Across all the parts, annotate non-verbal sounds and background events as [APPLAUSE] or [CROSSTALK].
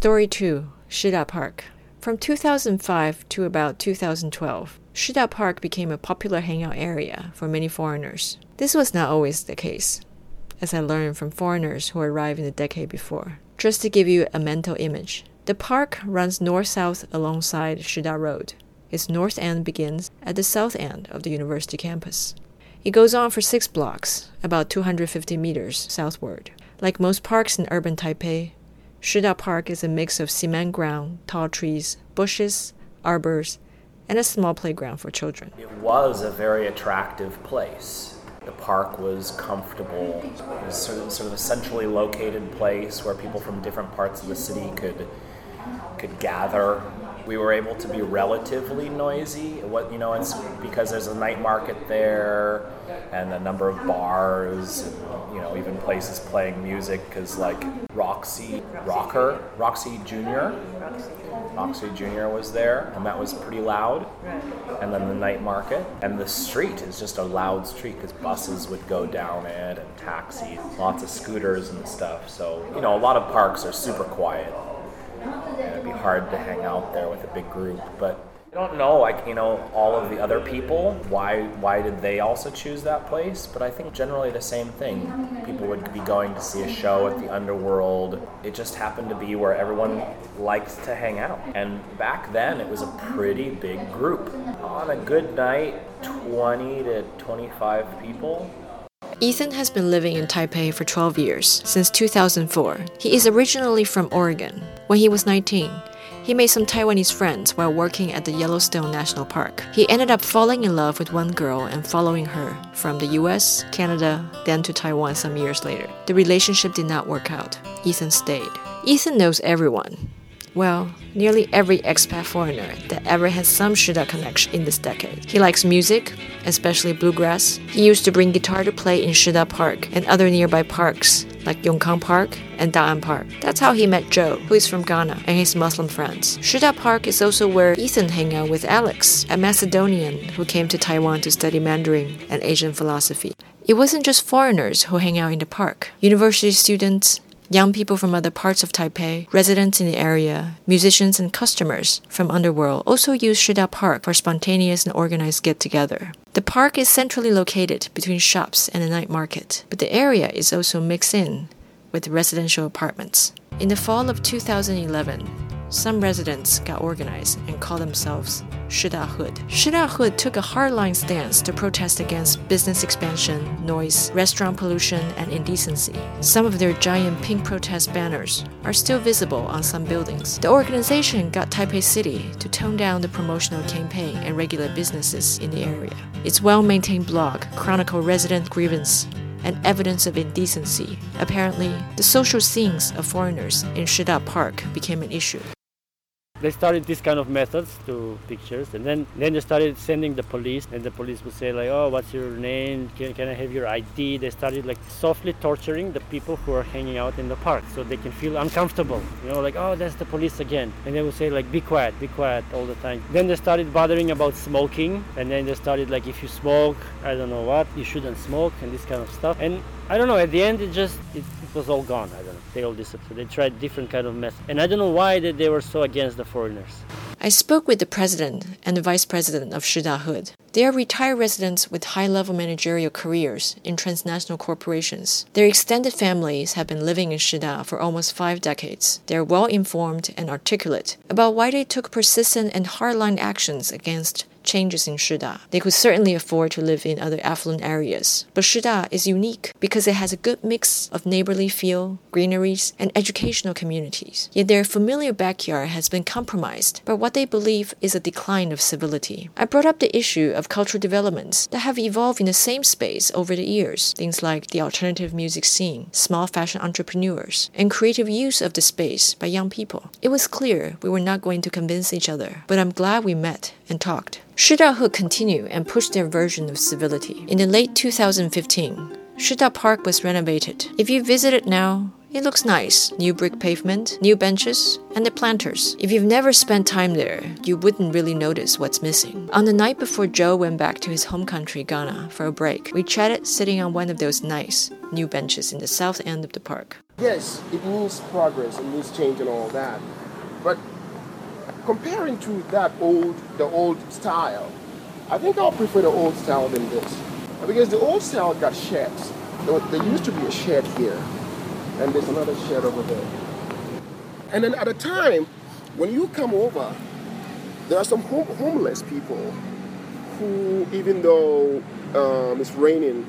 Story 2 Shida Park. From 2005 to about 2012, Shida Park became a popular hangout area for many foreigners. This was not always the case, as I learned from foreigners who arrived in the decade before. Just to give you a mental image, the park runs north south alongside Shida Road. Its north end begins at the south end of the university campus. It goes on for six blocks, about 250 meters southward. Like most parks in urban Taipei, Shida Park is a mix of cement ground, tall trees, bushes, arbors, and a small playground for children. It was a very attractive place. The park was comfortable. It was sort of, sort of a centrally located place where people from different parts of the city could could gather we were able to be relatively noisy. What you know, it's because there's a night market there, and a number of bars, and, you know, even places playing music. Because like Roxy Rocker, Roxy Junior, Roxy Junior was there, and that was pretty loud. And then the night market, and the street is just a loud street because buses would go down it and taxis, lots of scooters and stuff. So you know, a lot of parks are super quiet hard to hang out there with a big group. But I don't know, like you know, all of the other people. Why why did they also choose that place? But I think generally the same thing. People would be going to see a show at the Underworld. It just happened to be where everyone liked to hang out. And back then, it was a pretty big group. On a good night, 20 to 25 people Ethan has been living in Taipei for 12 years, since 2004. He is originally from Oregon. When he was 19, he made some Taiwanese friends while working at the Yellowstone National Park. He ended up falling in love with one girl and following her from the US, Canada, then to Taiwan some years later. The relationship did not work out. Ethan stayed. Ethan knows everyone, well, nearly every expat foreigner that ever had some Shida connection in this decade. He likes music, especially bluegrass. He used to bring guitar to play in Shida Park and other nearby parks like Yongkang Park and Da'an Park. That's how he met Joe, who is from Ghana, and his Muslim friends. Shida Park is also where Ethan hang out with Alex, a Macedonian who came to Taiwan to study Mandarin and Asian philosophy. It wasn't just foreigners who hang out in the park. University students, young people from other parts of Taipei, residents in the area, musicians, and customers from Underworld also use Shida Park for spontaneous and organized get together. The park is centrally located between shops and a night market, but the area is also mixed in with residential apartments. In the fall of 2011, some residents got organized and called themselves Shida Hood. Shida Hood took a hardline stance to protest against business expansion, noise, restaurant pollution, and indecency. Some of their giant pink protest banners are still visible on some buildings. The organization got Taipei City to tone down the promotional campaign and regulate businesses in the area. Its well maintained blog chronicled resident grievance and evidence of indecency. Apparently, the social scenes of foreigners in Shida Park became an issue they started this kind of methods to pictures and then then they started sending the police and the police would say like oh what's your name? Can, can i have your id they started like softly torturing the people who are hanging out in the park so they can feel uncomfortable you know like oh that's the police again. And they would say like be quiet be quiet all the time. Then they started bothering about smoking and then they started like if you smoke i don't know what you shouldn't smoke and this kind of stuff. And I don't know. At the end, it just it, it was all gone. I don't know. They all disappeared. They tried different kind of methods, and I don't know why that they were so against the foreigners. I spoke with the president and the vice president of Shida Hood. They are retired residents with high level managerial careers in transnational corporations. Their extended families have been living in Shida for almost five decades. They are well informed and articulate about why they took persistent and hardline actions against changes in Shida. They could certainly afford to live in other affluent areas. But Shida is unique because it has a good mix of neighborly feel, greeneries, and educational communities. Yet their familiar backyard has been compromised by what they believe is a decline of civility. I brought up the issue of cultural developments that have evolved in the same space over the years, things like the alternative music scene, small fashion entrepreneurs, and creative use of the space by young people. It was clear we were not going to convince each other, but I'm glad we met and talked. Shida continued and pushed their version of civility. In the late 2015, Shida Park was renovated. If you visit it now, it looks nice. New brick pavement, new benches, and the planters. If you've never spent time there, you wouldn't really notice what's missing. On the night before Joe went back to his home country, Ghana, for a break, we chatted sitting on one of those nice new benches in the south end of the park. Yes, it means progress, it means change and all that. But comparing to that old, the old style, I think I'll prefer the old style than this. Because the old style got sheds. There used to be a shed here, and there's another shed over there. And then at a time, when you come over, there are some home- homeless people who, even though um, it's raining,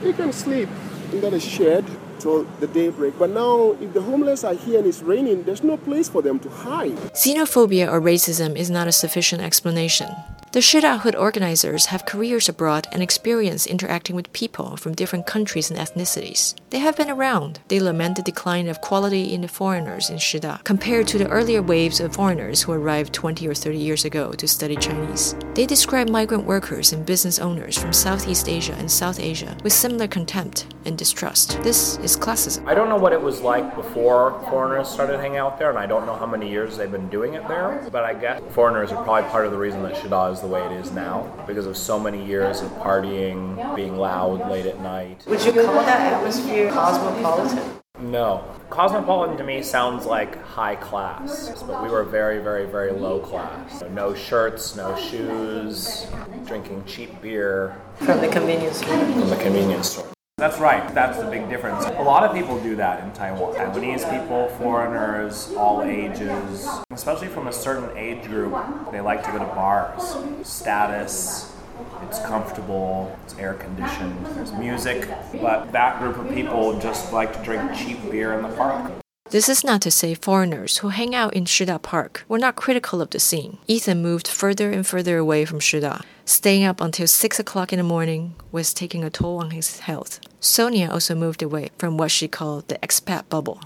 they can sleep in that shed till the daybreak. But now, if the homeless are here and it's raining, there's no place for them to hide. Xenophobia or racism is not a sufficient explanation. The Shida Hood organizers have careers abroad and experience interacting with people from different countries and ethnicities. They have been around. They lament the decline of quality in the foreigners in Shida compared to the earlier waves of foreigners who arrived 20 or 30 years ago to study Chinese. They describe migrant workers and business owners from Southeast Asia and South Asia with similar contempt and distrust. This is classism. I don't know what it was like before foreigners started hanging out there, and I don't know how many years they've been doing it there, but I guess foreigners are probably part of the reason that Shida is the way it is now because of so many years of partying, being loud late at night. Would you call that atmosphere cosmopolitan? No. Cosmopolitan to me sounds like high class, but we were very, very, very low class. No shirts, no shoes, drinking cheap beer From the convenience store. from the convenience store. That's right. That's the big difference. A lot of people do that in Taiwan. Taiwanese people, foreigners, all ages, especially from a certain age group, they like to go to bars. Status, it's comfortable, it's air conditioned, there's music, but that group of people just like to drink cheap beer in the park. This is not to say foreigners who hang out in Shida Park were not critical of the scene. Ethan moved further and further away from Shida. Staying up until 6 o'clock in the morning was taking a toll on his health. Sonia also moved away from what she called the expat bubble.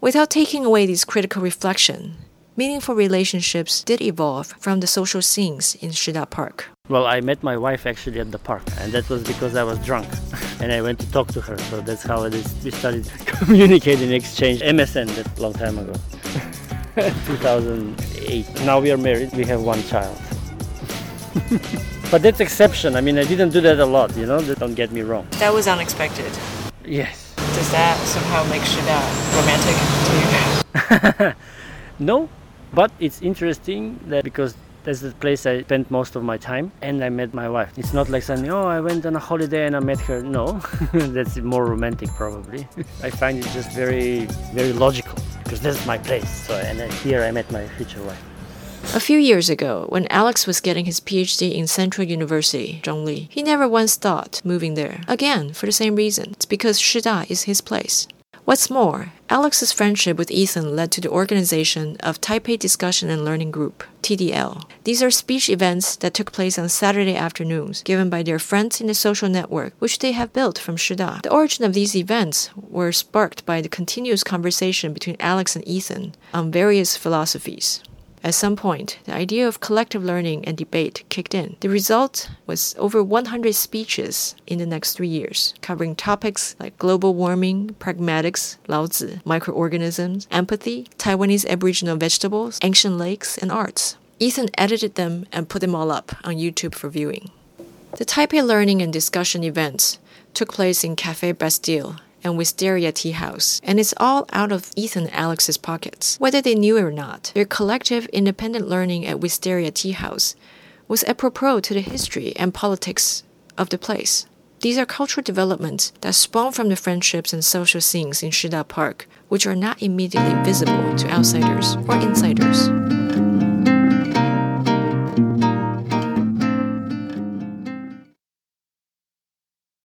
Without taking away these critical reflection, meaningful relationships did evolve from the social scenes in Shida Park. Well, I met my wife actually at the park, and that was because I was drunk, and I went to talk to her. So that's how it is. We started [LAUGHS] communicating, exchange MSN that long time ago, [LAUGHS] 2008. Now we are married. We have one child. but that's exception. I mean, I didn't do that a lot. You know, don't get me wrong. That was unexpected. Yes. Does that somehow make Shida uh, romantic to you? [LAUGHS] No, but it's interesting that because that's the place I spent most of my time and I met my wife. It's not like saying, oh, I went on a holiday and I met her. No, [LAUGHS] that's more romantic probably. I find it just very, very logical because this is my place. So, and then here I met my future wife. A few years ago, when Alex was getting his PhD in Central University, Zhongli, he never once thought moving there. Again, for the same reason. It's because Shida is his place. What's more, Alex's friendship with Ethan led to the organization of Taipei Discussion and Learning Group, TDL. These are speech events that took place on Saturday afternoons, given by their friends in the social network, which they have built from Shida. The origin of these events were sparked by the continuous conversation between Alex and Ethan on various philosophies. At some point, the idea of collective learning and debate kicked in. The result was over 100 speeches in the next three years, covering topics like global warming, pragmatics, Laozi, microorganisms, empathy, Taiwanese aboriginal vegetables, ancient lakes, and arts. Ethan edited them and put them all up on YouTube for viewing. The Taipei Learning and Discussion events took place in Cafe Bastille and Wisteria Tea House, and it's all out of Ethan Alex's pockets. Whether they knew it or not, their collective independent learning at Wisteria Tea House was apropos to the history and politics of the place. These are cultural developments that spawn from the friendships and social scenes in Shida Park, which are not immediately visible to outsiders or insiders.